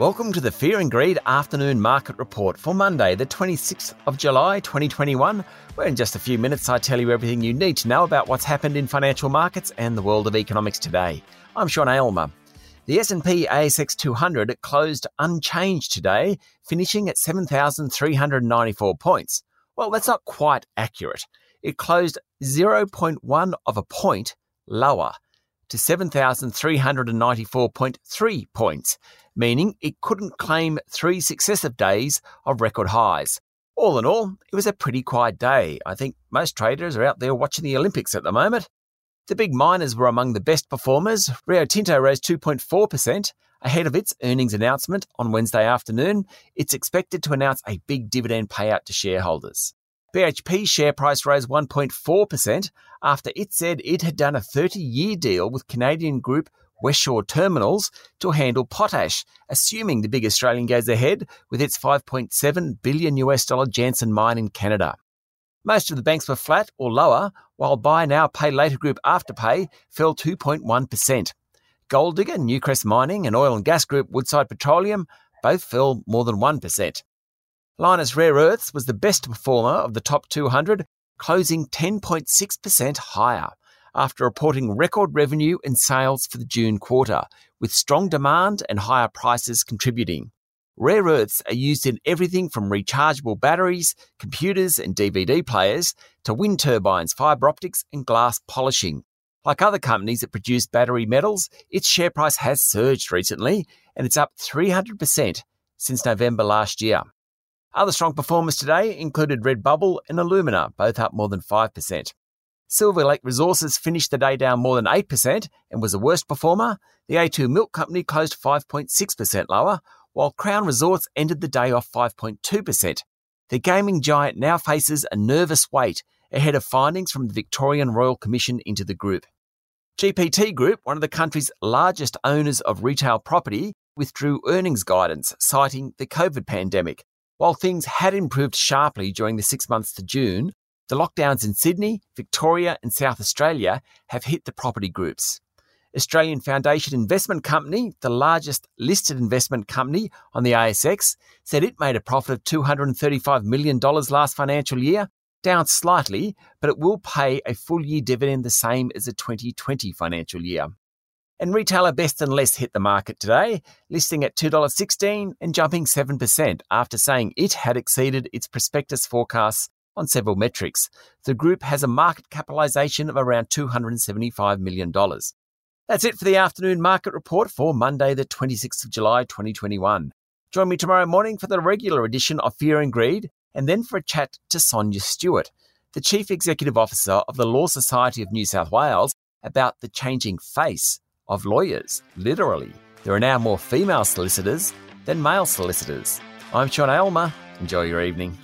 Welcome to the Fear and Greed Afternoon Market Report for Monday, the 26th of July 2021, where in just a few minutes I tell you everything you need to know about what's happened in financial markets and the world of economics today. I'm Sean Aylmer. The S&P ASX 200 closed unchanged today, finishing at 7,394 points. Well, that's not quite accurate. It closed 0.1 of a point lower to 7,394.3 points, meaning it couldn't claim three successive days of record highs. All in all, it was a pretty quiet day. I think most traders are out there watching the Olympics at the moment. The big miners were among the best performers. Rio Tinto rose 2.4% ahead of its earnings announcement on Wednesday afternoon. It's expected to announce a big dividend payout to shareholders. BHP's share price rose 1.4% after it said it had done a 30 year deal with Canadian group Westshore Terminals to handle potash, assuming the big Australian goes ahead with its 5.7 billion US dollar Jansen mine in Canada. Most of the banks were flat or lower, while buy now pay later group Afterpay fell 2.1%. Gold Digger, Newcrest Mining, and oil and gas group Woodside Petroleum both fell more than 1%. Lynas Rare Earths was the best performer of the top 200, closing 10.6% higher after reporting record revenue and sales for the June quarter, with strong demand and higher prices contributing. Rare earths are used in everything from rechargeable batteries, computers, and DVD players to wind turbines, fibre optics, and glass polishing. Like other companies that produce battery metals, its share price has surged recently and it's up 300% since November last year. Other strong performers today included Redbubble and Alumina, both up more than 5%. Silver Lake Resources finished the day down more than 8% and was the worst performer. The A2 Milk Company closed 5.6% lower, while Crown Resorts ended the day off 5.2%. The gaming giant now faces a nervous wait ahead of findings from the Victorian Royal Commission into the group. GPT Group, one of the country's largest owners of retail property, withdrew earnings guidance, citing the COVID pandemic. While things had improved sharply during the six months to June, the lockdowns in Sydney, Victoria, and South Australia have hit the property groups. Australian Foundation Investment Company, the largest listed investment company on the ASX, said it made a profit of $235 million last financial year, down slightly, but it will pay a full year dividend the same as the 2020 financial year. And retailer Best and Less hit the market today, listing at $2.16 and jumping 7% after saying it had exceeded its prospectus forecasts on several metrics. The group has a market capitalisation of around $275 million. That's it for the afternoon market report for Monday, the 26th of July, 2021. Join me tomorrow morning for the regular edition of Fear and Greed, and then for a chat to Sonja Stewart, the Chief Executive Officer of the Law Society of New South Wales, about the changing face of lawyers, literally. There are now more female solicitors than male solicitors. I'm Sean Aylmer. Enjoy your evening.